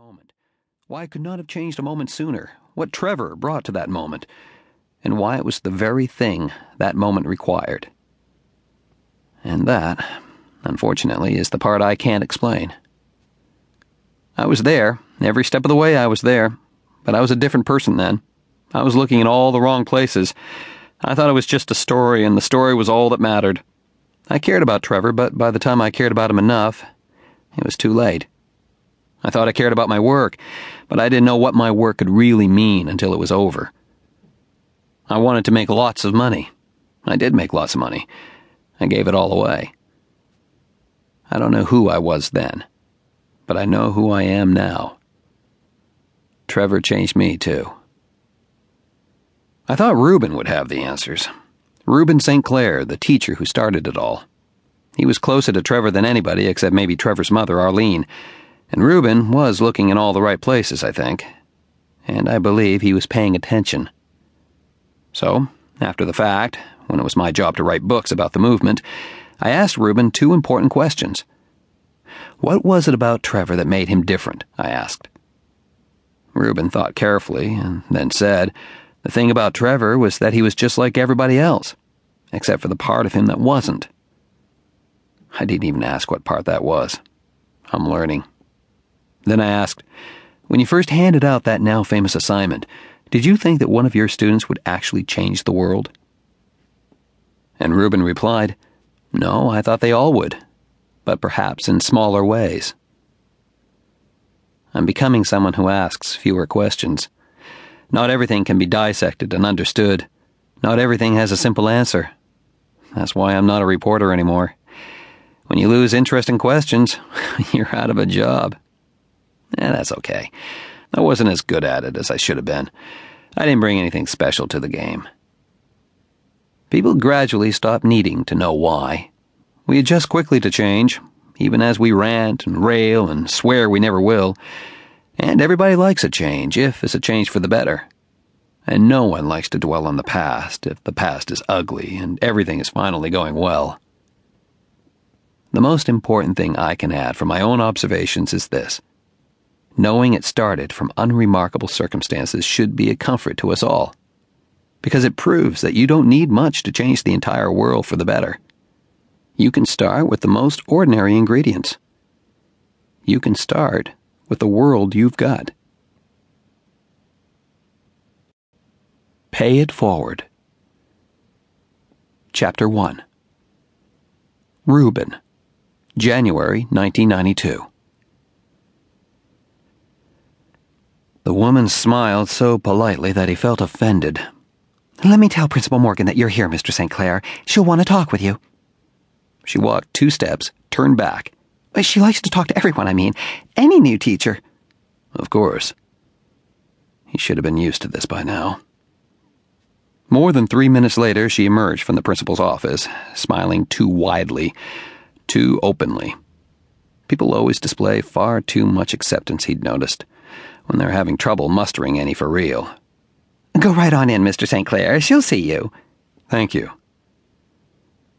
moment, why it could not have changed a moment sooner, what Trevor brought to that moment, and why it was the very thing that moment required. And that, unfortunately, is the part I can't explain. I was there, every step of the way I was there, but I was a different person then. I was looking in all the wrong places. I thought it was just a story, and the story was all that mattered. I cared about Trevor, but by the time I cared about him enough, it was too late. I thought I cared about my work, but I didn't know what my work could really mean until it was over. I wanted to make lots of money. I did make lots of money. I gave it all away. I don't know who I was then, but I know who I am now. Trevor changed me, too. I thought Reuben would have the answers. Reuben St. Clair, the teacher who started it all. He was closer to Trevor than anybody except maybe Trevor's mother, Arlene. And Reuben was looking in all the right places, I think. And I believe he was paying attention. So, after the fact, when it was my job to write books about the movement, I asked Reuben two important questions. What was it about Trevor that made him different? I asked. Reuben thought carefully and then said, The thing about Trevor was that he was just like everybody else, except for the part of him that wasn't. I didn't even ask what part that was. I'm learning. Then I asked, When you first handed out that now famous assignment, did you think that one of your students would actually change the world? And Reuben replied, No, I thought they all would, but perhaps in smaller ways. I'm becoming someone who asks fewer questions. Not everything can be dissected and understood. Not everything has a simple answer. That's why I'm not a reporter anymore. When you lose interest in questions, you're out of a job. Eh, that's okay. I wasn't as good at it as I should have been. I didn't bring anything special to the game. People gradually stopped needing to know why. We adjust quickly to change, even as we rant and rail and swear we never will. And everybody likes a change, if it's a change for the better. And no one likes to dwell on the past if the past is ugly and everything is finally going well. The most important thing I can add from my own observations is this knowing it started from unremarkable circumstances should be a comfort to us all, because it proves that you don't need much to change the entire world for the better. You can start with the most ordinary ingredients. You can start with the world you've got. Pay It Forward. Chapter 1 Reuben, January 1992. The woman smiled so politely that he felt offended. Let me tell Principal Morgan that you're here, Mr. St. Clair. She'll want to talk with you. She walked two steps, turned back. She likes to talk to everyone, I mean. Any new teacher. Of course. He should have been used to this by now. More than three minutes later, she emerged from the principal's office, smiling too widely, too openly. People always display far too much acceptance, he'd noticed, when they're having trouble mustering any for real. Go right on in, Mr. St. Clair. She'll see you. Thank you.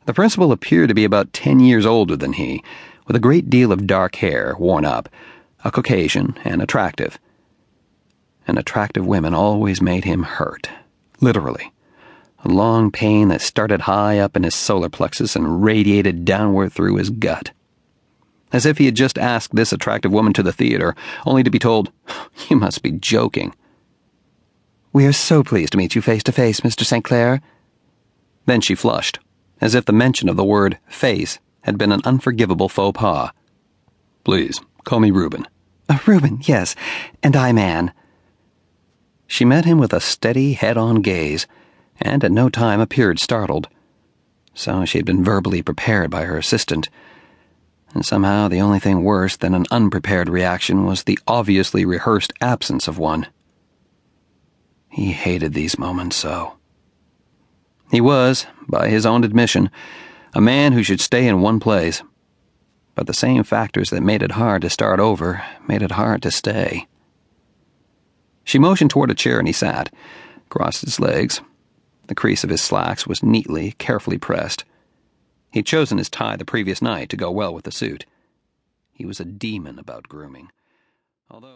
The principal appeared to be about ten years older than he, with a great deal of dark hair worn up, a Caucasian, and attractive. And attractive women always made him hurt, literally. A long pain that started high up in his solar plexus and radiated downward through his gut. As if he had just asked this attractive woman to the theater, only to be told, You must be joking. We are so pleased to meet you face to face, Mr. St. Clair. Then she flushed, as if the mention of the word face had been an unforgivable faux pas. Please, call me Reuben. Uh, Reuben, yes, and I'm Anne. She met him with a steady, head on gaze and at no time appeared startled. So she had been verbally prepared by her assistant. And somehow the only thing worse than an unprepared reaction was the obviously rehearsed absence of one. He hated these moments so. He was, by his own admission, a man who should stay in one place. But the same factors that made it hard to start over made it hard to stay. She motioned toward a chair and he sat, crossed his legs, the crease of his slacks was neatly, carefully pressed. He'd chosen his tie the previous night to go well with the suit. He was a demon about grooming. Although